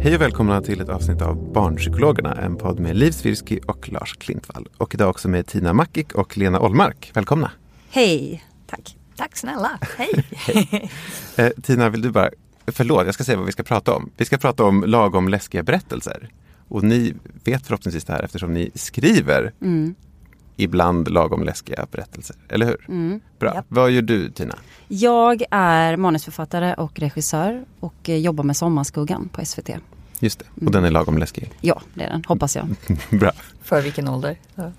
Hej och välkomna till ett avsnitt av Barnpsykologerna, en podd med Liv Svirsky och Lars Klintvall. Och idag också med Tina Mackik och Lena Ollmark. Välkomna! Hej! Tack. Tack snälla. Hej. Eh, Tina, vill du bara... Förlåt, jag ska säga vad vi ska prata om. Vi ska prata om lagom läskiga berättelser. Och ni vet förhoppningsvis det här eftersom ni skriver Mm. Ibland lagom läskiga berättelser. Eller hur? Mm. Bra. Japp. Vad gör du Tina? Jag är manusförfattare och regissör och eh, jobbar med Sommarskuggan på SVT. Just det, och Mm. den är lagom läskig. Ja, det är den, hoppas jag. Bra. För vilken ålder? Ja.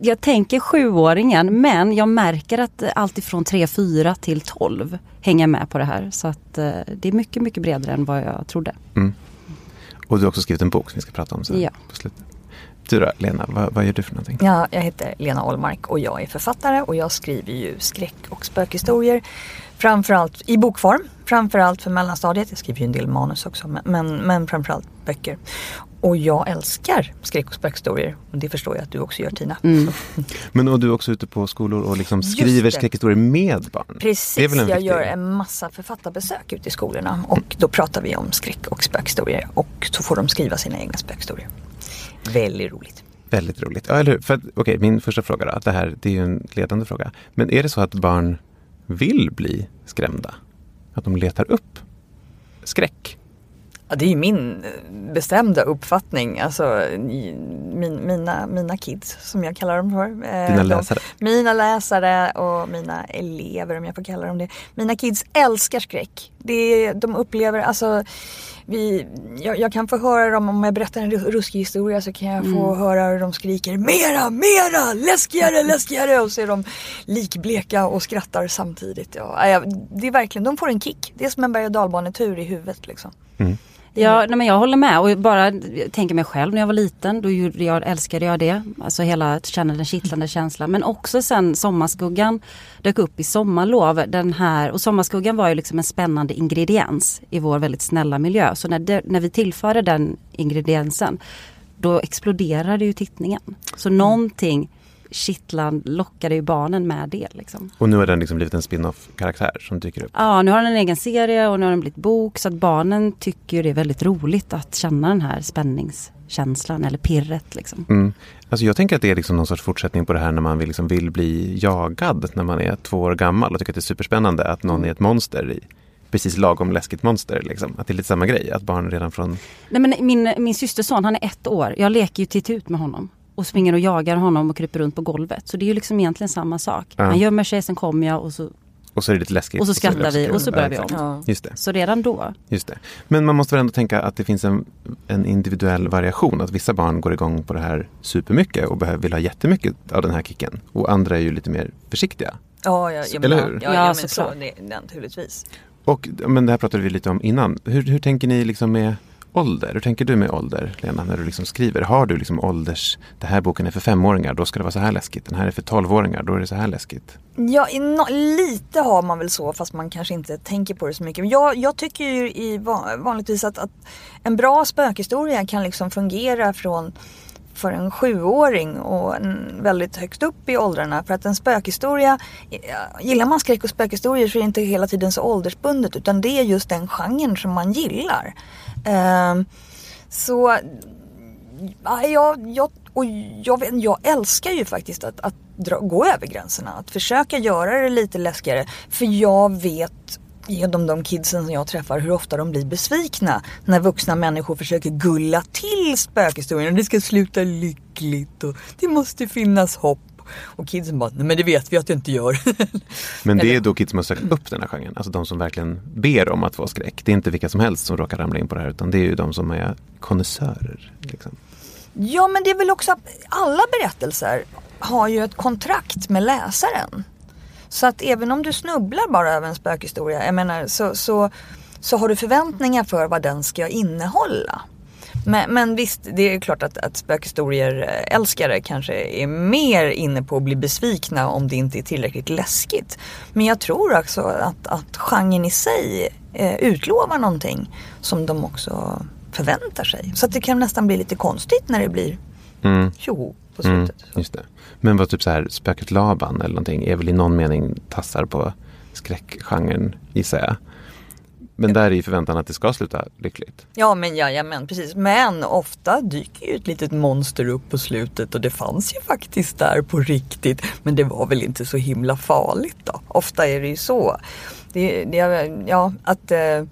Jag tänker sjuåringen men jag märker att eh, allt ifrån 3, 4 till 12 hänger med på det här. Så att eh, det är mycket, mycket bredare än vad jag trodde. Mm. Och du har också skrivit en bok som vi ska prata om sen Ja. på slutet. Du då, Lena, vad, vad gör du för någonting? Ja, jag heter Lena Ollmark och jag är författare och jag skriver ju skräck och spökhistorier. Framförallt i bokform, framförallt för mellanstadiet. Jag skriver ju en del manus också men, men, men framförallt böcker. Och jag älskar skräck och spökhistorier. Och det förstår jag att du också gör Tina. Mm. Men och du är också ute på skolor och liksom skriver skräckhistorier med barn. Det är Precis, väl en jag viktig- gör en massa författarbesök ute i skolorna och då pratar vi om skräck och spökhistorier och så får de skriva sina egna spökhistorier. Väldigt roligt. Väldigt roligt. Ja, eller hur? För okej, min första fråga då. Det här det är ju en ledande fråga. Men är det så att barn vill bli skrämda? Att de letar upp skräck? Ja, det är ju min bestämda uppfattning. Alltså, min, mina, mina kids som jag kallar dem för. eh, Dina de- läsare? Mina läsare och mina elever om jag får kalla dem det. Mina kids älskar skräck. Det, är- de upplever, alltså vi, jag, jag kan få höra dem om jag berättar en ru- ruskig historia så kan jag få höra hur de skriker mera, mera, läskigare, läskigare och så är de likbleka och skrattar samtidigt. Ja, det är verkligen, de får en kick. Det är som en berg och dalbanetur i huvudet liksom. Ja, nej, men jag håller med och bara jag tänker mig själv när jag var liten. Då gjorde jag, älskade jag det. Alltså hela känna den kittlande känslan. Men också sen Sommarskuggan dök upp i sommarlov. Den här, och Sommarskuggan var ju liksom en spännande ingrediens i vår väldigt snälla miljö. Så när, det, när vi tillförde den ingrediensen då exploderade ju tittningen. Så någonting kittlande lockade ju barnen med det. Liksom. Och nu har den liksom blivit en spin-off-karaktär som dyker upp. Ja, nu har den en egen serie och nu har den blivit bok så att barnen tycker det är väldigt roligt att känna den här spänningskänslan eller pirret liksom. Mm. Alltså jag tänker att det är liksom någon sorts fortsättning på det här när man vill, liksom vill bli jagad när man är två år gammal och tycker att det är superspännande att någon är ett monster i precis lagom läskigt monster. Liksom. Att det är lite samma grej, att barn redan från... Nej, men min, min systerson han är ett år. Jag leker ju titt ut med honom. Och springer och jagar honom och kryper runt på golvet. Så det är ju liksom egentligen samma sak. Ja. Han gömmer sig, sen kommer jag och så, Och så är det lite läskigt. och så skrattar också vi kul. och så börjar vi om. Just det. Så redan då. Just det. Men man måste väl ändå tänka att det finns en, en individuell variation. Att vissa barn går igång på det här supermycket och behöver, vill ha jättemycket av den här kicken. Och andra är ju lite mer försiktiga. Ja, ja, ja, Eller ja, hur? ja, Ja, ja, men så, det, naturligtvis. Och, men det här pratade vi lite om innan. Hur, hur tänker ni liksom med ålder? Hur tänker du med ålder, Lena, när du liksom skriver? Har du liksom ålders... Den här boken är för femåringar, då ska det vara så här läskigt. Den här är för tolvåringar, då är det så här läskigt. Ja, no, lite har man väl så fast man kanske inte tänker på det så mycket. Men jag, jag tycker ju i vanligtvis att, att en bra spökhistoria kan liksom fungera från för en sjuåring och en väldigt högt upp i åldrarna. För att en spökhistoria, gillar man skräck och spökhistorier så är det inte hela tiden så åldersbundet utan det är just den genren som man gillar. Eh, så ja, jag, jag, och jag, jag älskar ju faktiskt att, att dra, gå över gränserna. Att försöka göra det lite läskigare. För jag vet genom de kidsen som jag träffar hur ofta de blir besvikna när vuxna människor försöker gulla till spökhistorien. Det ska sluta lyckligt och det måste finnas hopp. Och kidsen bara, nej men det vet vi att det inte gör. Men det är då kids som har sökt upp den här genren, alltså de som verkligen ber om att få skräck. Det är inte vilka som helst som råkar ramla in på det här utan det är ju de som är konnässörer. Liksom. Ja men det är väl också att alla berättelser har ju ett kontrakt med läsaren. Så att även om du snubblar bara över en spökhistoria, jag menar så, så, så har du förväntningar för vad den ska innehålla. Men, men visst, det är klart att, att spökhistorier älskare kanske är mer inne på att bli besvikna om det inte är tillräckligt läskigt. Men jag tror också att, att genren i sig eh, utlovar någonting som de också förväntar sig. Så att det kan nästan bli lite konstigt när det blir mm. tjoho på slutet. Mm, just det. Men vad typ så här Spöket Laban eller någonting är väl i någon mening tassar på skräckgenren gissar jag. Men där är ju förväntan att det ska sluta lyckligt. Ja men jajamän precis. Men ofta dyker ju ett litet monster upp på slutet och det fanns ju faktiskt där på riktigt. Men det var väl inte så himla farligt då. Ofta är det ju så. Det, det, ja, att eh,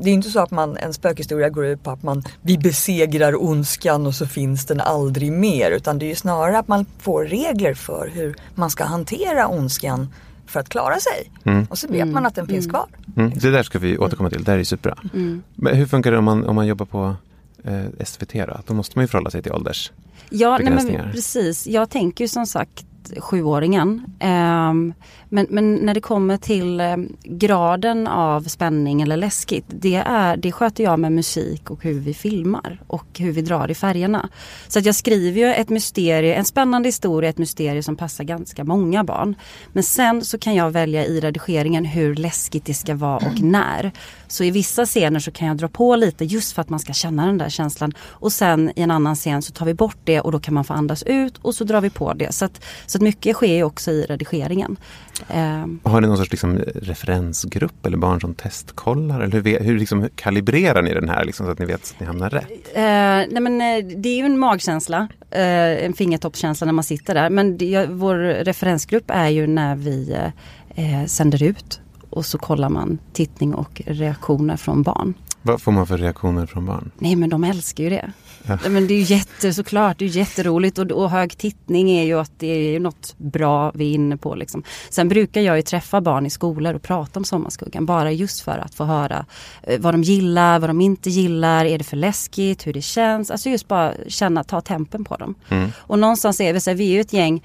det är inte så att man, en spökhistoria går ut på att man, vi besegrar ondskan och så finns den aldrig mer. Utan det är ju snarare att man får regler för hur man ska hantera ondskan för att klara sig. Mm. Och så vet man att den finns mm. kvar. Mm. Det där ska vi återkomma till, det här är superbra. Mm. Men hur funkar det om man, om man jobbar på eh, SVT då? Då måste man ju förhålla sig till ålders Ja, nej men precis. Jag tänker ju som sagt sjuåringen. Ehm, men, men, när det kommer till eh, graden av spänning eller läskigt, det, är, det sköter jag med musik och hur vi filmar och hur vi drar i färgerna. Så att jag skriver ju ett mysterie, en spännande historia, ett mysterie som passar ganska många barn. Men sen så kan jag välja i redigeringen hur läskigt det ska vara och när. Så i vissa scener så kan jag dra på lite just för att man ska känna den där känslan. Och sen i en annan scen så tar vi bort det och då kan man få andas ut och så drar vi på det. Så att, så att mycket sker också i redigeringen. Um, Har ni någon sorts liksom, referensgrupp eller barn som testkollar? Eller hur, hur liksom, kalibrerar ni den här liksom, så att ni vet att ni hamnar rätt? Uh, nej men, eh, det är ju en magkänsla, uh, en fingertoppskänsla när man sitter där. Men det, vår referensgrupp är ju när vi uh, sänder ut och så kollar man tittning och reaktioner från barn. Vad får man för reaktioner från barn? Nej men de älskar ju det. Ja. Men det är ju jätte, såklart, det är jätteroligt och, och hög tittning är ju att det är något bra vi är inne på. Liksom. Sen brukar jag ju träffa barn i skolor och prata om Sommarskuggan bara just för att få höra eh, vad de gillar, vad de inte gillar, är det för läskigt, hur det känns. Alltså just bara känna, ta tempen på dem. Mm. Och någonstans är vi, så här, vi är ju ett gäng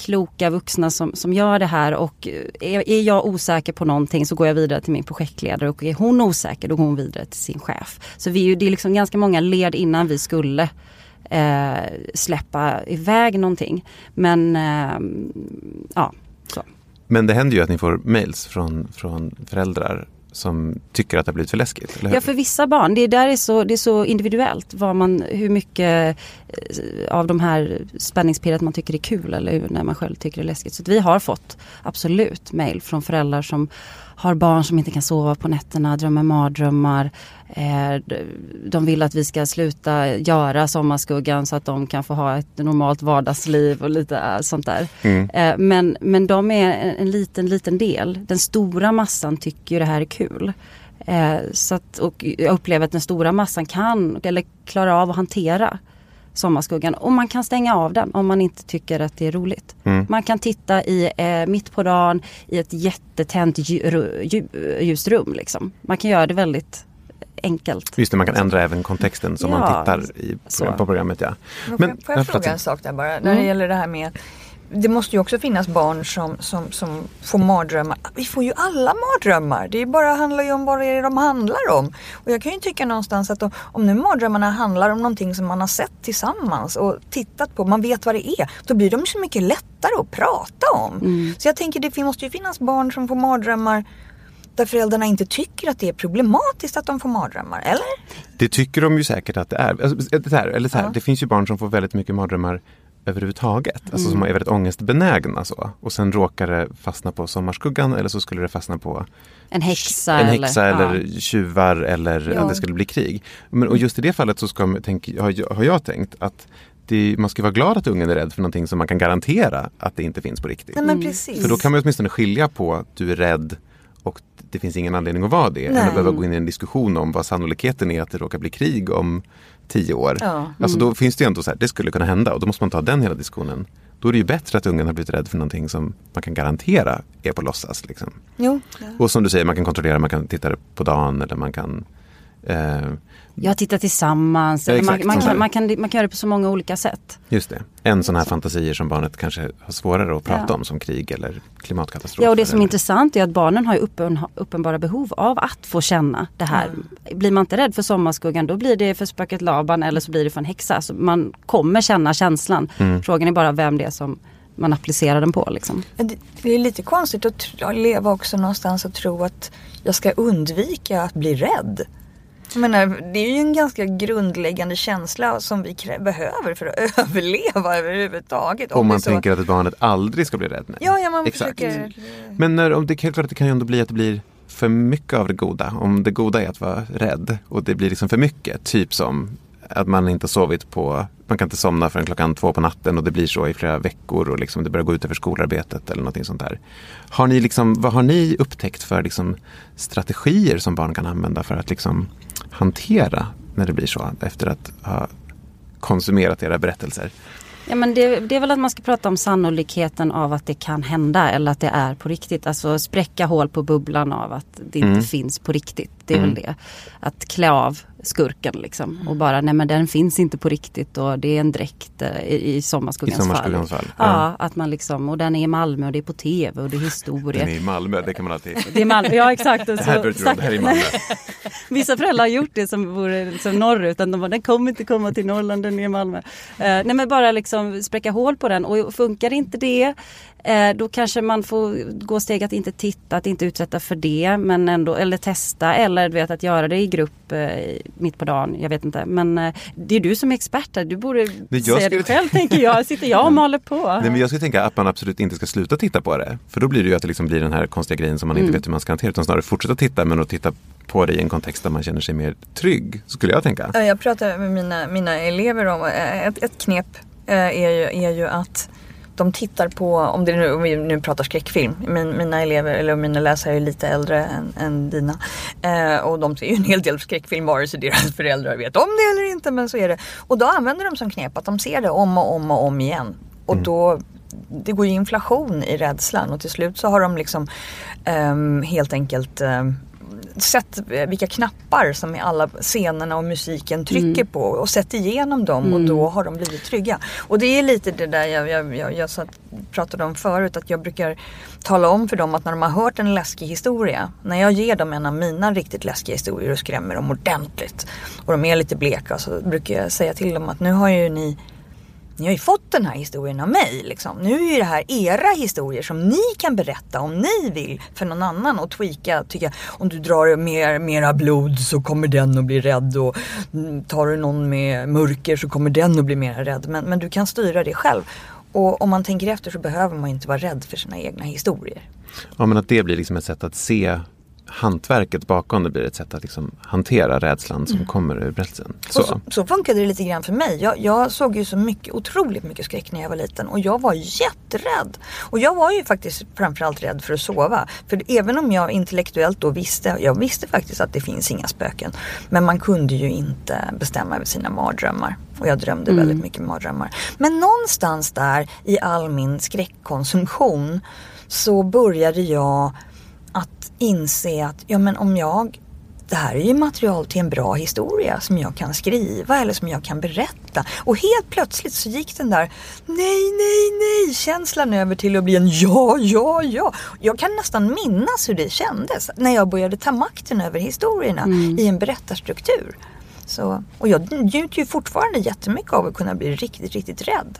kloka vuxna som, som gör det här och eh, är, är jag osäker på någonting så går jag vidare till min projektledare och är hon osäker då går hon vidare till sin chef. Så vi, det är liksom ganska många led innan vi skulle eh, släppa iväg någonting. Men eh, ja, så. Men det händer ju att ni får mails från, från föräldrar som tycker att det har blivit för läskigt? Eller? Ja, för vissa barn. Det, där är så, det är så individuellt vad man, hur mycket eh, av de här spänningspirret man tycker är kul eller när man själv tycker det är läskigt. Så vi har fått absolut mejl från föräldrar som har barn som inte kan sova på nätterna, drömmer mardrömmar. Eh, de vill att vi ska sluta göra Sommarskuggan så att de kan få ha ett normalt vardagsliv och lite eh, sånt där. Mm. Men, men de är en liten, liten del. Den stora massan tycker ju det här är kul. Så att, och jag upplever att den stora massan kan eller klarar av att hantera Sommarskuggan och man kan stänga av den om man inte tycker att det är roligt. Mm. Man kan titta i, eh, mitt på dagen i ett jättetänt ljust rum. Liksom. Man kan göra det väldigt enkelt. Just det, man kan ändra även kontexten som ja, man tittar i, på programmet. Ja. Men, får jag, får jag fråga en sak där bara? Mm. När det gäller det här med det måste ju också finnas barn som, som, som får mardrömmar. Vi får ju alla mardrömmar. Det är bara, handlar ju om vad det är de handlar om. Och jag kan ju tycka någonstans att om, om nu mardrömmarna handlar om någonting som man har sett tillsammans och tittat på, man vet vad det är. Då blir de så mycket lättare att prata om. Mm. Så jag tänker det måste ju finnas barn som får mardrömmar där föräldrarna inte tycker att det är problematiskt att de får mardrömmar, eller? Det tycker de ju säkert att det är. Alltså, det, här, eller så här, Ja. det finns ju barn som får väldigt mycket mardrömmar överhuvudtaget. Alltså Mm. som är väldigt ångestbenägna så. Och sen råkar det fastna på sommarskuggan eller så skulle det fastna på En häxa en eller... häxa eller, ja. tjuvar eller Ja. att det skulle bli krig. Men, och just i det fallet så ska, tänk, har, jag, har jag tänkt att det, man ska vara glad att ungen är rädd för någonting som man kan garantera att det inte finns på riktigt. Nej men precis. För då kan man åtminstone skilja på att du är rädd och det finns ingen anledning att vara det. Än Nej. att behöva gå in i en diskussion om vad sannolikheten är att det råkar bli krig om tio år. Ja. Alltså då finns det ju ändå så här, det skulle kunna hända och då måste man ta den hela diskussionen. Då är det ju bättre att ungen har blivit rädd för någonting som man kan garantera är på låtsas. Liksom. Jo. Och som du säger, man kan kontrollera, man kan titta på dagen eller man kan eh, Jag tittar tillsammans. Ja, man, man, kan, man, kan, man kan göra det på så många olika sätt. Just det. En sån här fantasier som barnet kanske har svårare att prata Ja. om som krig eller klimatkatastrofer. Ja och det som är eller... intressant är att barnen har ju uppen, uppenbara behov av att få känna det här. Blir man inte rädd för sommarskuggan då blir det för spöket Laban eller så blir det för en häxa. Så man kommer känna känslan. Mm. Frågan är bara vem det är som man applicerar den på. Liksom. Det är lite konstigt att leva också någonstans och tro att jag ska undvika att bli rädd. Jag menar, det är ju en ganska grundläggande känsla som vi behöver för att överleva överhuvudtaget. Om är man så- tänker att ett barnet aldrig ska bli rädd. Nej. Ja, ja man Exakt. försöker... Men när, om det, helt klart, det kan ju ändå bli att det blir för mycket av det goda. Om det goda är att vara rädd och det blir liksom för mycket. Typ som att man inte sovit på, man kan inte somna förrän klockan två på natten och det blir så i flera veckor och liksom det börjar gå ut över skolarbetet eller någonting sånt där. Har ni liksom, vad har ni upptäckt för liksom strategier som barn kan använda för att liksom hantera när det blir så efter att ha konsumerat era berättelser? Ja, men det, det är väl att man ska prata om sannolikheten av att det kan hända eller att det är på riktigt. Alltså spräcka hål på bubblan av att det inte Mm. finns på riktigt. Det är väl det. Att klä av skurken liksom och bara nej men den finns inte på riktigt och det är en dräkt eh, i, i sommarskuggans, I sommarskuggans fall, fall. ja. Ja, att man liksom och den är i Malmö och det är på tv och det är historia. Den är i Malmö, det kan man alltid... Det är Malmö, ja exakt. Det här så, det här är i Malmö. Vissa föräldrar har gjort det som vore som norrut. De bara, den kommer inte komma till Norrland, den är i Malmö. Eh, nej men bara liksom spräcka hål på den och funkar inte det eh, då kanske man får gå steg att inte titta, att inte utsätta för det men ändå, eller testa eller du vet att göra det i grupp eh, mitt på dagen. Jag vet inte men eh, det är du som är expert där. Du borde jag säga skulle- det själv tänker jag. Sitter jag och maler på. Nej, men jag skulle tänka att man absolut inte ska sluta titta på det. För då blir det ju att det liksom blir den här konstiga grejen som man inte vet hur man ska hantera. Utan snarare fortsätta titta men att titta på det i en kontext där man känner sig mer trygg. Skulle jag tänka. Ja, Jag pratar med mina, mina elever om eh, ett, ett knep eh, är ju, är ju att de tittar på, om, det nu, om vi nu pratar skräckfilm, min, mina elever eller mina läsare är lite äldre än, än dina. Eh, och de ser ju en hel del skräckfilm vare sig deras föräldrar vet om det eller inte men så är det. Och då använder de som knep att de ser det om och om och om igen. Och då det går ju inflation i rädslan och till slut så har de liksom ehm, helt enkelt ehm, sett vilka knappar som i alla scenerna och musiken trycker på och sett igenom dem och då har de blivit trygga. Och det är lite det där jag, jag, jag, jag satt, pratade om förut att jag brukar tala om för dem att när de har hört en läskig historia, när jag ger dem en av mina riktigt läskiga historier och skrämmer dem ordentligt och de är lite bleka så brukar jag säga till dem att nu har ju ni ni har ju fått den här historien av mig. Liksom. Nu är ju det här era historier som ni kan berätta om ni vill för någon annan och tweaka. Tycka, om du drar mer, mera blod så kommer den att bli rädd och mm, tar du någon med mörker så kommer den att bli mer rädd. Men, men du kan styra det själv. Och om man tänker efter så behöver man inte vara rädd för sina egna historier. Ja, men att det blir liksom ett sätt att se hantverket bakom det blir ett sätt att liksom hantera rädslan som kommer ur berättelsen. Så. Så, så funkade det lite grann för mig. Jag, jag såg ju så mycket, otroligt mycket skräck när jag var liten och jag var jätterädd. Och jag var ju faktiskt framförallt rädd för att sova. För även om jag intellektuellt då visste, jag visste faktiskt att det finns inga spöken. Men man kunde ju inte bestämma över sina mardrömmar. Och jag drömde väldigt mycket mardrömmar. Men någonstans där i all min skräckkonsumtion så började jag att inse att ja men om jag det här är ju material till en bra historia som jag kan skriva eller som jag kan berätta. Och helt plötsligt så gick den där nej, nej, nej känslan över till att bli en ja, ja, ja. Jag kan nästan minnas hur det kändes när jag började ta makten över historierna i en berättarstruktur. Så, och jag njuter ju fortfarande jättemycket av att kunna bli riktigt, riktigt rädd.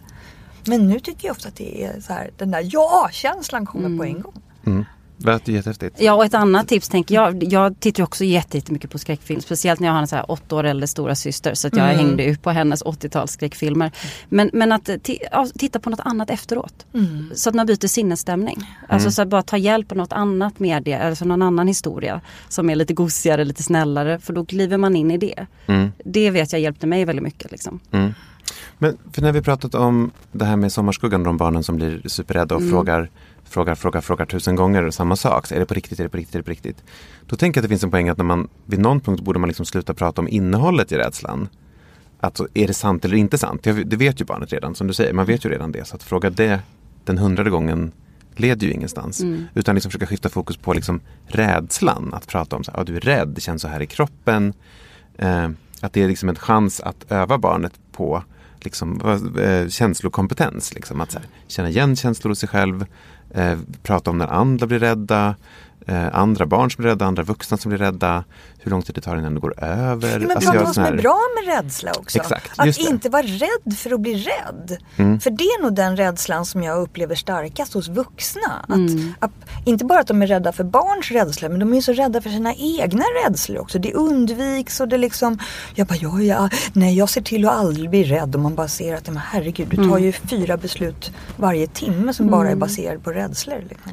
Men nu tycker jag ofta att det är så här, den där ja-känslan kommer på en gång. Det låter jättehäftigt. Ja och ett annat tips tänker jag. Jag tittar också jättemycket på skräckfilm. Speciellt när jag har en så här åtta år äldre stora syster. Så att jag Mm. hängde ut på hennes 80-tals skräckfilmer. Men, men att ja, titta på något annat efteråt. Mm. Så att man byter sinnesstämning. Alltså så att bara ta hjälp av något annat medie. Alltså någon annan historia. Som är lite gosigare, lite snällare. För då kliver man in i det. Mm. Det vet jag hjälpte mig väldigt mycket. Liksom. Mm. Men för när vi pratat om det här med sommarskuggan, de barnen som blir superrädda och frågar, frågar, frågar, frågar tusen gånger samma sak. Så är det på riktigt, är det på riktigt, är det på riktigt? Då tänker jag att det finns en poäng att när man, vid någon punkt borde man liksom sluta prata om innehållet i rädslan. Alltså, är det sant eller inte sant? Det vet ju barnet redan, som du säger. Man vet ju redan det. Så att fråga det den hundrade gången leder ju ingenstans. Utan liksom försöka skifta fokus på liksom rädslan. Att prata om här, "Ja, du är rädd, det känns så här i kroppen. Eh, att det är liksom en chans att öva barnet på liksom, eh, känslokompetens. Liksom, att här, känna igen känslor hos sig själv, eh, prata om när andra blir rädda, eh, andra barn som blir rädda, andra vuxna som blir rädda, hur lång tid det tar innan det går över. Ja, men Alltså, prata om vad som är bra med rädsla också. Exakt, att. Mm. inte vara rädd för att bli rädd. För det är nog den rädslan som jag upplever starkast hos vuxna. Att, Mm. att, inte bara att de är rädda för barns rädsla men de är så rädda för sina egna rädslor också. Det undviks och det liksom, jag bara, ja, ja, nej jag ser till att aldrig bli rädd och man bara ser att, men herregud, du tar Mm. ju fyra beslut varje timme som bara är baserade på rädslor. Liksom.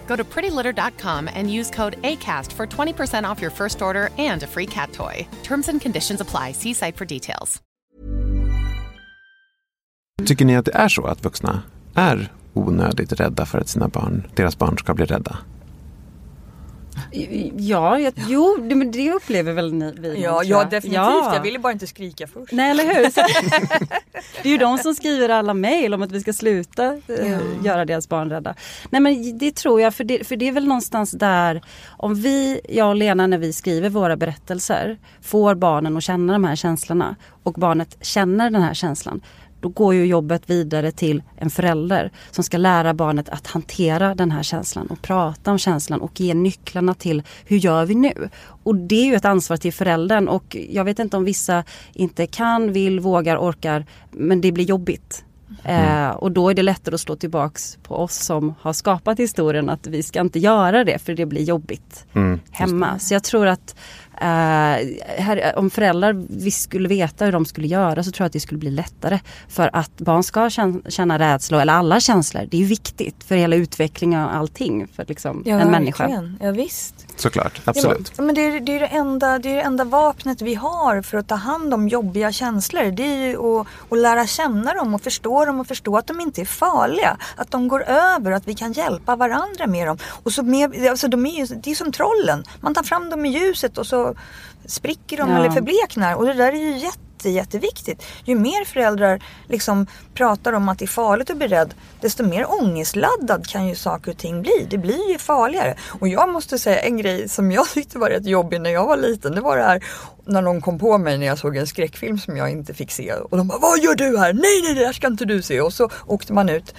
Go to prettylitter.com and use code ACAST for 20% off your first order and a free cat toy. Terms and conditions apply. See site for details. Tycker ni att det är så att vuxna är onödigt rädda för att sina barn, deras barn ska bli rädda? Ja, jag, jo, det, men det upplever väl ni vi Ja, ja definitivt. Ja. Jag ville bara inte skrika först. Nej eller hur? Så, det är ju de som skriver alla mejl om att vi ska sluta eh, göra deras barn rädda. Nej men det tror jag, för det, för det är väl någonstans där om vi, jag och Lena när vi skriver våra berättelser får barnen att känna de här känslorna och barnet känner den här känslan. Då går ju jobbet vidare till en förälder som ska lära barnet att hantera den här känslan och prata om känslan och ge nycklarna till hur gör vi nu? Och det är ju ett ansvar till föräldern och jag vet inte om vissa inte kan, vill, vågar, orkar men det blir jobbigt. Eh, och då är det lättare att slå tillbaks på oss som har skapat historien att vi ska inte göra det för det blir jobbigt hemma. Så jag tror att här, om föräldrar vi skulle veta hur de skulle göra så tror jag att det skulle bli lättare. För att barn ska känna, rädsla eller alla känslor. Det är viktigt för hela utvecklingen och allting för liksom, Ja, en människa. verkligen. Ja, visst. Såklart, absolut. Ja, men det, är, det, är det, enda, det är det enda vapnet vi har för att ta hand om jobbiga känslor. Det är ju att, att lära känna dem och förstå dem och förstå att de inte är farliga. Att de går över och att vi kan hjälpa varandra med dem. Och så med, alltså de är ju, det är som trollen. Man tar fram dem i ljuset och så så spricker de Ja. eller förbleknar. Och det där är ju jätte, jätteviktigt. Ju mer föräldrar liksom pratar om att det är farligt att bli rädd, desto mer ångestladdad kan ju saker och ting bli. Det blir ju farligare. Och jag måste säga en grej som jag tyckte var rätt jobbig när jag var liten. Det var det här när de kom på mig när jag såg en skräckfilm som jag inte fick se. Och de bara, vad gör du här? Nej, nej, det här ska inte du se. Och så åkte man ut.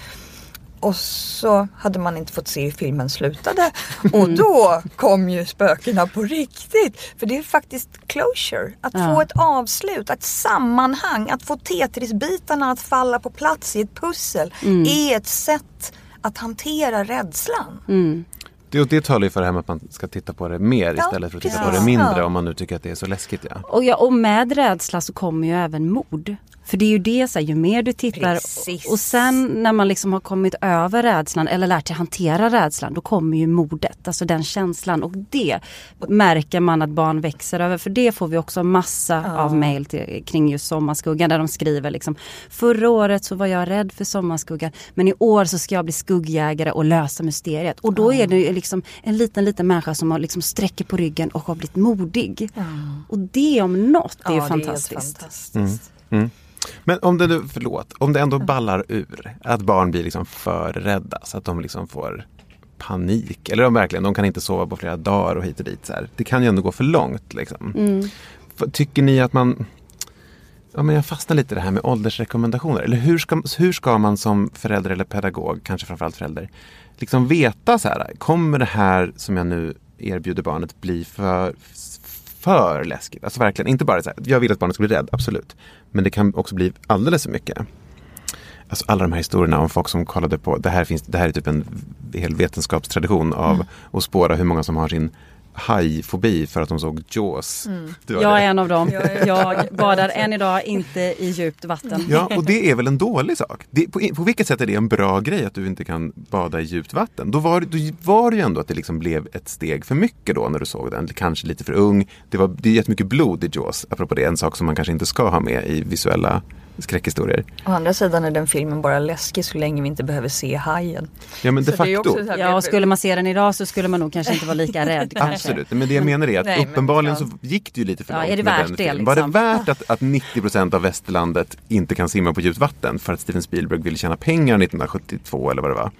Och så hade man inte fått se hur filmen slutade. Och då kom ju spökena på riktigt. För det är faktiskt closure. Att Ja. få ett avslut, ett sammanhang. Att få Tetris-bitarna att falla på plats i ett pussel. Är ett sätt att hantera rädslan. Det, och det talar ju för det här med att man ska titta på det mer Ja, istället för att titta på det mindre om man nu tycker att det är så läskigt. Ja. Och, ja, och med rädsla så kommer ju även mod. För det är ju det, så här, ju mer du tittar Precis. och sen när man liksom har kommit över rädslan eller lärt sig hantera rädslan, då kommer ju modet, alltså den känslan. Och det märker man att barn växer över. För det får vi också massa av mail till, kring just sommarskuggan där de skriver liksom Förra året så var jag rädd för sommarskuggan men i år så ska jag bli skuggjägare och lösa mysteriet. Och då är det ju liksom en liten liten människa som har liksom sträcker på ryggen och har blivit modig. Och det om något är ju Ja, det är fantastiskt. fantastiskt. Men om det nu, förlåt, om det ändå ballar ur, att barn blir liksom för rädda så att de liksom får panik. Eller de verkligen, de kan inte sova på flera dagar och hit och dit. Så här. Det kan ju ändå gå för långt. Liksom. För- Tycker ni att man Ja, men jag fastnar lite i det här med åldersrekommendationer. Eller hur ska, hur ska man som förälder eller pedagog, kanske framförallt förälder, liksom veta så här, kommer det här som jag nu erbjuder barnet bli för, för läskigt? Alltså verkligen, inte bara så här, jag vill att barnet ska bli rädd, absolut. Men det kan också bli alldeles för mycket. Alltså alla de här historierna om folk som kollade på, det här, finns, det här är typ en hel vetenskapstradition av att spåra hur många som har sin hajfobi för att de såg Jaws. Har Jag det. är en av dem. Jag badar än idag inte i djupt vatten. Ja, och det är väl en dålig sak. Det, på, på vilket sätt är det en bra grej att du inte kan bada i djupt vatten? Då var, då var det ju ändå att det liksom blev ett steg för mycket då när du såg den. Kanske lite för ung. Det, var, det är jättemycket blod i Jaws, apropå det. En sak som man kanske inte ska ha med i visuella skräckhistorier. Å andra sidan är den filmen bara läskig så länge vi inte behöver se hajen. Ja, men de Så det är facto. här- Ja, och skulle man se den idag så skulle man nog kanske inte vara lika rädd. Absolut, men det jag menar är att Nej, men- uppenbarligen ja. så gick det ju lite för Ja, långt. är det värt det, filmen. Var det liksom? värt att, att 90% av västerlandet inte kan simma på djupt vatten för att Steven Spielberg ville tjäna pengar 1972 eller vad det var?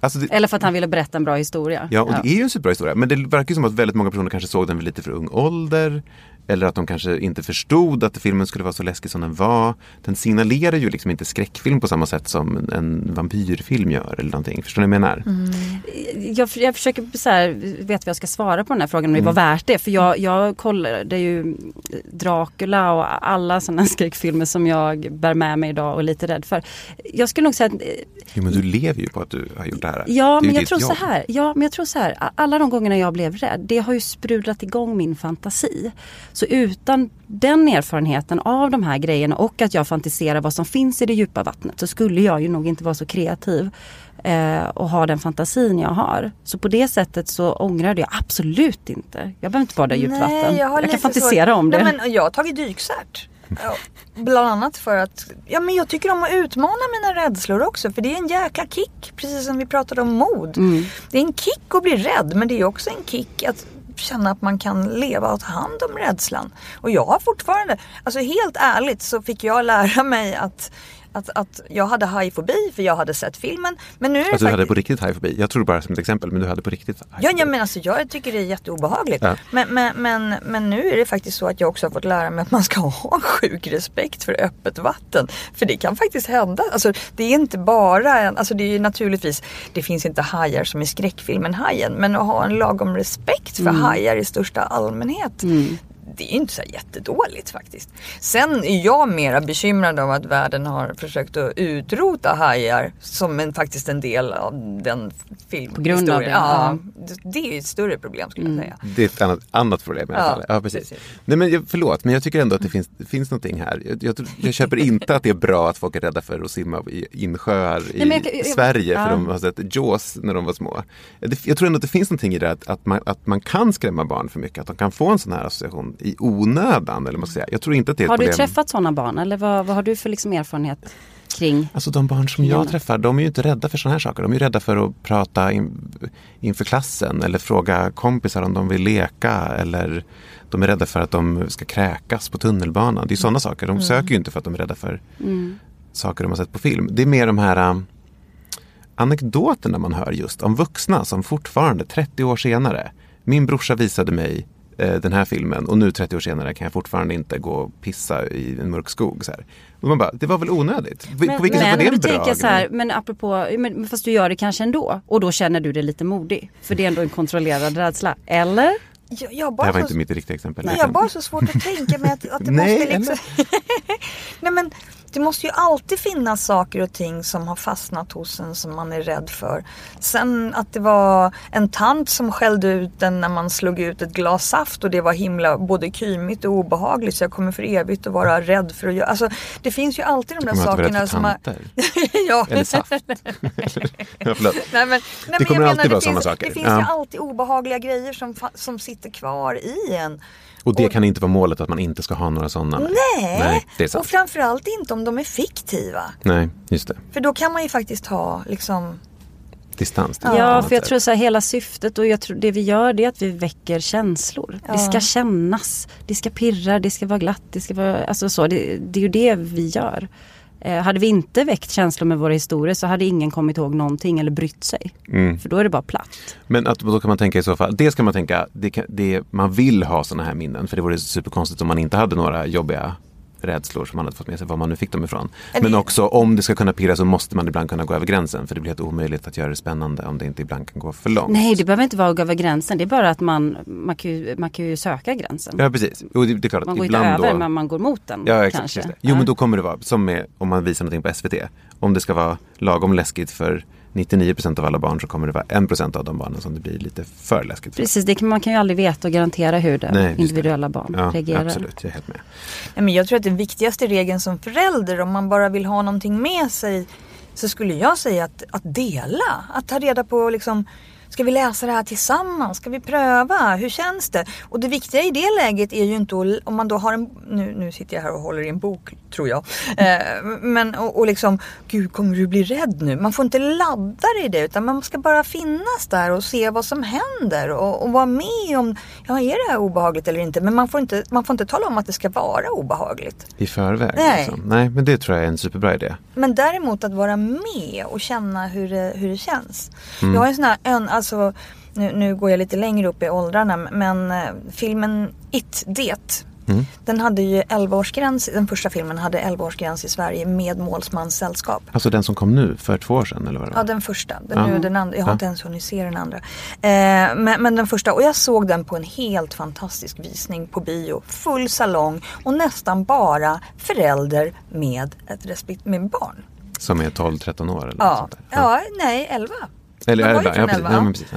Alltså det, Eller för att han ville berätta en bra historia. Ja, och det är ju en superbra historia. Men det verkar ju som att väldigt många personer kanske såg den vid lite för ung ålder. Eller att de kanske inte förstod att filmen skulle vara så läskig som den var. Den signalerar ju liksom inte skräckfilm på samma sätt som en vampyrfilm gör eller någonting. Förstår ni vad jag menar? jag, jag försöker så här, vet vad jag ska svara på den här frågan om det var värt det. För jag, jag kollade ju Dracula och alla sådana skräckfilmer som jag bär med mig idag och är lite rädd för. Jag skulle nog säga att Jo, men du lever ju på att du har gjort det här. Ja, Det men jag tror så här. Ja, men jag tror så här. Alla de gångerna jag blev rädd, det har ju sprudlat igång min fantasi. Så utan den erfarenheten av de här grejerna och att jag fantiserar vad som finns i det djupa vattnet så skulle jag ju nog inte vara så kreativ eh, och ha den fantasin jag har. Så på det sättet så ångrade jag absolut inte. Jag behöver inte bada i djupt vatten. jag, har kan fantisera svårt- om det. Nej, men jag har tagit dykcert. Bland annat för att ja, men jag tycker om att utmana mina rädslor också. För det är en jäkla kick. Precis som vi pratade om mod. Mm. Det är en kick att bli rädd. Men det är också en kick att känna att man kan leva och ta hand om rädslan. Och jag har fortfarande, alltså helt ärligt så fick jag lära mig att att, att jag hade hajfobi för jag hade sett filmen. Men nu är Alltså du hade faktiskt... på riktigt hajfobi. Jag tror bara som ett exempel, men du hade på riktigt Ja, hajfobi. ja men alltså jag tycker det är jätteobehagligt. Ja. Men, men, men, men nu är det faktiskt så att jag också har fått lära mig att man ska ha sjuk respekt för öppet vatten. För det kan faktiskt hända. Alltså, det är inte bara en, alltså det är ju naturligtvis, det finns inte hajar som i skräckfilmen Hajen. Men att ha en lagom respekt för hajar i största allmänhet. Det är inte så jättedåligt faktiskt. Sen är jag mera bekymrad av att världen har försökt att utrota hajar som en, faktiskt en del av den film. På grund av det, Ja, det- det är ett större problem skulle jag säga. Det är ett annat, annat problem i alla Ja, fall. Ja, precis. precis. Nej, men jag, förlåt, men jag tycker ändå att det finns, det finns någonting här. Jag, jag, jag köper inte att det är bra att folk är rädda för att simma i insjöar i Nej, men jag- jag- Sverige för ja. de har sett Jaws när de var små. Det, jag tror ändå att det finns någonting i det att, att, man, att man kan skrämma barn för mycket. Att de kan få en sån här association i onödan. Eller man ska säga. Jag tror inte att det är Har du problem. träffat sådana barn eller vad, vad har du för liksom erfarenhet? kring Alltså de barn som jag träffar, de är ju inte rädda för sådana här saker. De är ju rädda för att prata in, inför klassen eller fråga kompisar om de vill leka eller de är rädda för att de ska kräkas på tunnelbanan. Det är sådana saker. De söker ju inte för att de är rädda för Mm. saker de har sett på film. Det är mer de här um, anekdoterna man hör just om vuxna som fortfarande 30 år senare. Min brorsa visade mig den här filmen och nu 30 år senare kan jag fortfarande inte gå och pissa i en mörk skog. Så här. Och man bara, det var väl onödigt? på vilket sätt var det en bra tänker så här, men apropå, men, fast du gör det kanske ändå och då känner du dig lite modig. För det är ändå en kontrollerad rädsla. Eller? Jag, jag, Det här var så, inte mitt riktiga exempel. jag har bara så svårt att tänka mig att, att det Nej, måste liksom... Nej men det måste ju alltid finnas saker och ting som har fastnat hos en som man är rädd för. Sen att det var en tant som skällde ut en när man slog ut ett glas saft och det var himla både kymigt och obehagligt så jag kommer för evigt att vara rädd för att göra... Alltså det finns ju alltid de där sakerna som har... ja. Eller saft. ja, förlåt. Nej, men, nej, men kommer jag alltid menar, vara det sådana finns, saker. Det finns Ja. ju alltid obehagliga grejer som, som sitter kvar i en. Och det Och- kan inte vara målet att man inte ska ha några sådana. Nej, Nej, det är och sant. framförallt inte om de är fiktiva. Nej, just det. För då kan man ju faktiskt ha liksom Distans. till Ja, för jag tror så här, hela syftet och jag tror det vi gör det är att vi väcker känslor. Det ska kännas, det ska pirra, det ska vara glatt, det ska vara, alltså så. Det, det är ju det vi gör. Eh, hade vi inte väckt känslor med våra historier så hade ingen kommit ihåg någonting eller brytt sig. Mm. För då är det bara platt. Men att, då kan man tänka i så fall, det ska man tänka, det, kan, det, man vill ha sådana här minnen. För det vore superkonstigt om man inte hade några jobbiga rädslor som man hade fått med sig, var man nu fick dem ifrån. Men också om det ska kunna pirra så måste man ibland kunna gå över gränsen. För det blir helt omöjligt att göra det spännande om det inte ibland kan gå för långt. Nej, det behöver inte vara att gå över gränsen. Det är bara att man, man, kan, ju, man kan ju söka gränsen. Ja precis, och det, det är klart att man går inte ibland över då... men man går mot den. Ja exakt. kanske. Jo Ja. men då kommer det vara som med, om man visar någonting på SVT. Om det ska vara lagom läskigt för 99% av alla barn så kommer det vara 1% av de barnen som det blir lite för läskigt för. Precis, det kan, man kan ju aldrig veta och garantera hur det Nej, just det. individuella barn Ja, reagerar. absolut, jag är helt med. Men jag tror att den viktigaste regeln som förälder om man bara vill ha någonting med sig så skulle jag säga att, att dela. Att ta reda på liksom Ska vi läsa det här tillsammans? Ska vi pröva? Hur känns det? Och det viktiga i det läget är ju inte om man då har en, nu, nu sitter jag här och håller i en bok tror jag. Eh, men och, och liksom, gud kommer du bli rädd nu? Man får inte ladda i det utan man ska bara finnas där och se vad som händer och, och vara med om, ja är det här obehagligt eller inte? Men man får inte, man får inte tala om att det ska vara obehagligt. I förväg. Nej. Liksom. Nej, men det tror jag är en superbra idé. Men däremot att vara med och känna hur det, hur det känns. Mm. Jag har en sån här, en, alltså, nu, nu går jag lite längre upp i åldrarna men eh, filmen It, Det. Mm. Den hade ju 11-årsgräns, den första filmen hade 11-årsgräns i Sverige med målsmanssällskap. Alltså den som kom nu för två år sedan eller vad det var? Ja den första, den, Ja. nu, den andra, jag har Ja. inte ens hunnit se den andra. Eh, men, men den första, och jag såg den på en helt fantastisk visning på bio. Full salong och nästan bara förälder med ett respekt med barn. Som är 12-13 år eller Ja, sånt där. ja nej 11. Eller de var ju elva, från ja, precis. elva, Ja, ja. men precis.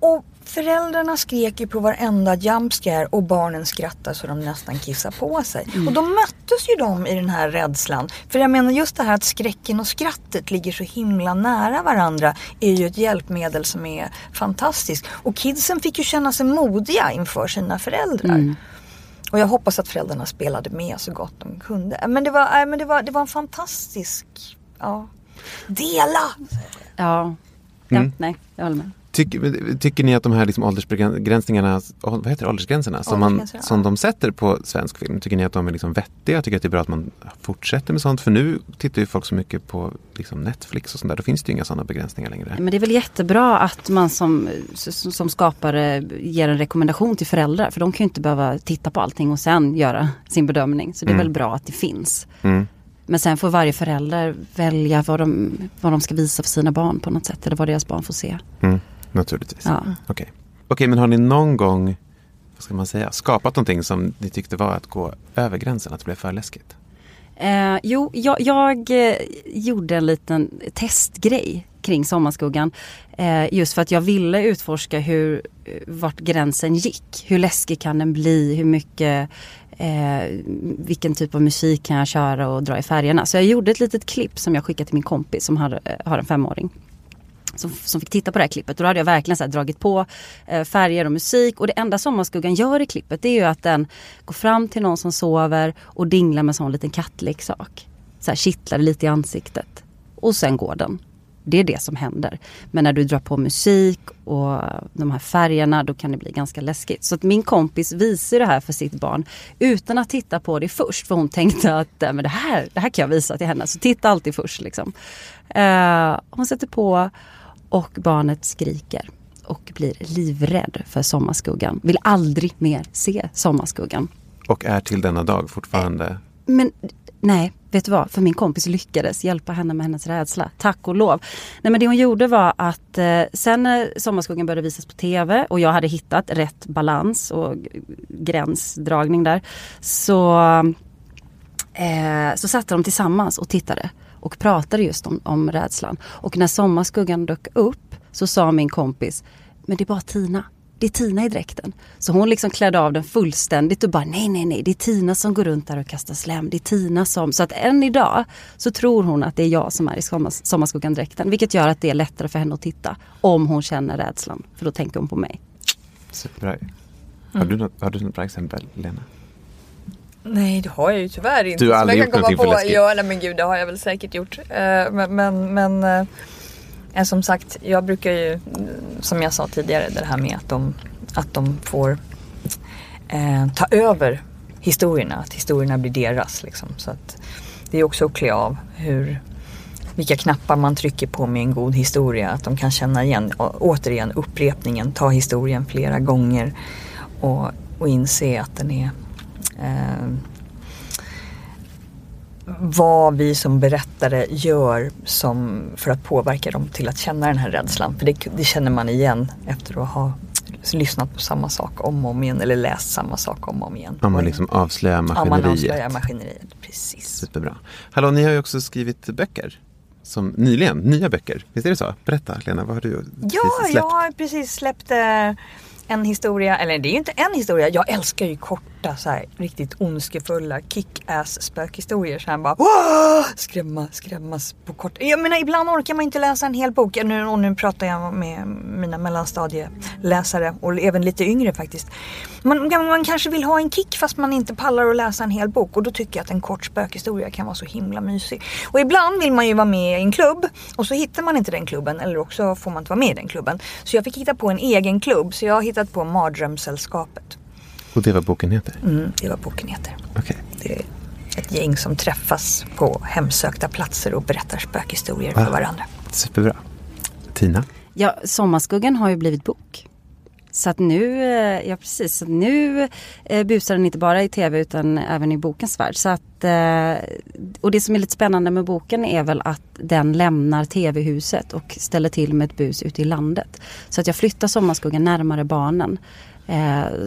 Ja. Och föräldrarna skrek ju på varenda jumpscare och barnen skrattade så de nästan kissade på sig. Och då möttes ju de i den här rädslan. För jag menar just det här att skräcken och skrattet ligger så himla nära varandra är ju ett hjälpmedel som är fantastiskt. Och kidsen fick ju känna sig modiga inför sina föräldrar. Och jag hoppas att föräldrarna spelade med så gott de kunde. Men det var, nej, men det var, det var en fantastisk, ja, dela! Ja. Ja, Mm. nej, jag håller med. Tycker, tycker ni att de här liksom åldersbegränsningarna, vad heter det, åldersgränserna som, man, ja. som de sätter på svensk film, tycker ni att de är liksom vettiga? Tycker att det är bra att man fortsätter med sånt? För nu tittar ju folk så mycket på liksom Netflix och sånt där, då finns det ju inga sådana begränsningar längre. Men det är väl jättebra att man som som skapare ger en rekommendation till föräldrar. För de kan ju inte behöva titta på allting och sen göra sin bedömning. Så det är Mm. väl bra att det finns. Mm. Men sen får varje förälder välja vad de, vad de ska visa för sina barn på något sätt. Eller vad deras barn får se. Mm. Naturligtvis. Ja. Okej, Okej, men har ni någon gång, vad ska man säga, skapat någonting som ni tyckte var att gå över gränsen, att det blev för läskigt? Eh, jo, jag, jag eh, gjorde en liten testgrej kring Sommarskuggan. Eh, just för att jag ville utforska hur, eh, vart gränsen gick. Hur läskig kan den bli? Hur mycket eh, vilken typ av musik kan jag köra och dra i färgerna. Så jag gjorde ett litet klipp som jag skickade till min kompis som har, eh, har en femåring. Som, som fick titta på det här klippet. Och då hade jag verkligen så här dragit på eh, färger och musik. Och det enda Sommarskuggan gör i klippet det är ju att den går fram till någon som sover och dinglar med en sån liten kattleksak. så här kittlar det lite i ansiktet. Och sen går den. Det är det som händer. Men när du drar på musik och de här färgerna då kan det bli ganska läskigt. Så att min kompis visar det här för sitt barn utan att titta på det först. För hon tänkte att men det, här, det här kan jag visa till henne. Så titta alltid först. Liksom. Uh, hon sätter på och barnet skriker och blir livrädd för sommarskuggan. Vill aldrig mer se sommarskuggan. Och är till denna dag fortfarande? Men nej, vet du vad? För min kompis lyckades hjälpa henne med hennes rädsla. Tack och lov. Nej men det hon gjorde var att eh, sen när Sommarskuggan började visas på TV och jag hade hittat rätt balans och gränsdragning där. Så, eh, så satte de tillsammans och tittade och pratade just om, om rädslan. Och när Sommarskuggan dök upp så sa min kompis, men det är bara Tina. Det är Tina i dräkten. Så hon liksom klädde av den fullständigt och bara nej, nej, nej, det är Tina som går runt där och kastar slem. Det är Tina som... Så att än idag så tror hon att det är jag som är i Sommarskuggan-dräkten. Vilket gör att det är lättare för henne att titta. Om hon känner rädslan. För då tänker hon på mig. Superbra. Har, du något, har du något bra exempel, Lena? Nej det har jag ju tyvärr inte. Du har aldrig gjort någonting för läskigt? Ja, nej men gud det har jag väl säkert gjort. Uh, men, men, men som sagt, jag brukar ju, som jag sa tidigare, det här med att de, att de får eh, ta över historierna. Att historierna blir deras. Liksom. Så att det är också att klä av hur, vilka knappar man trycker på med en god historia. Att de kan känna igen, återigen upprepningen, ta historien flera gånger och, och inse att den är eh, vad vi som berättare gör som, för att påverka dem till att känna den här rädslan. För det, det, känner man igen efter att ha lyssnat på samma sak om och om igen eller läst samma sak om och om igen. Om man liksom avslöjar maskineriet. Ja, man avslöjar maskineriet. Precis. Superbra. Hallå, ni har ju också skrivit böcker. Som nyligen, nya böcker. Visst är det så? Berätta Lena, vad har du Ja, släppt? jag har precis släppt eh, en historia, eller det är ju inte en historia. Jag älskar ju korta så här, riktigt ondskefulla kick-ass spökhistorier. Så här bara Wah! skrämma, skrämmas på kort. Jag menar ibland orkar man inte läsa en hel bok. Nu, och nu pratar jag med mina mellanstadieläsare och även lite yngre faktiskt. Man, man kanske vill ha en kick fast man inte pallar att läsa en hel bok och då tycker jag att en kort spökhistoria kan vara så himla mysig. Och ibland vill man ju vara med i en klubb och så hittar man inte den klubben eller också får man inte vara med i den klubben. Så jag fick hitta på en egen klubb så jag hittat på Mardrömssällskapet. Och det vad boken heter? Mm, det är vad boken heter. Okay. Det är ett gäng som träffas på hemsökta platser och berättar spökhistorier ah, för varandra. Superbra. Tina? Ja, Sommarskuggan har ju blivit bok. Så att nu, eh, ja precis, så nu eh, busar den inte bara i tv utan även i bokens värld. Så att, eh, och det som är lite spännande med boken är väl att den lämnar tv-huset och ställer till med ett bus ute i landet. Så att jag flyttar Sommarskuggan närmare barnen.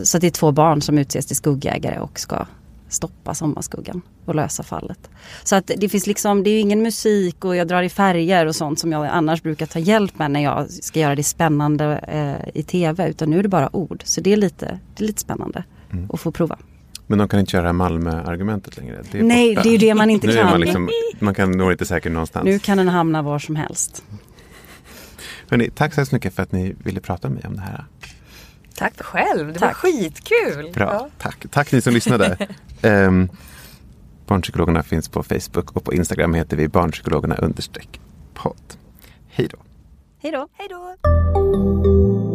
Så att det är två barn som utses till skuggägare och ska stoppa sommarskuggan och lösa fallet. Så att det finns liksom, det är ingen musik och jag drar i färger och sånt som jag annars brukar ta hjälp med när jag ska göra det spännande eh, i tv. Utan nu är det bara ord. Så det är lite, det är lite spännande mm. att få prova. Men de kan inte köra Malmö-argumentet längre? Det Nej, borta. det är ju det man inte kan. Man, liksom, man kan nå inte säkert någonstans. Nu kan den hamna var som helst. Hörrni, tack så hemskt mycket för att ni ville prata med mig om det här. Tack själv, det Tack. var skitkul. Bra, ja. tack. Tack ni som lyssnade. um, barnpsykologerna finns på Facebook och på Instagram heter vi barnpsykologerna understreck podd. Hej då. Hej då. Hej då.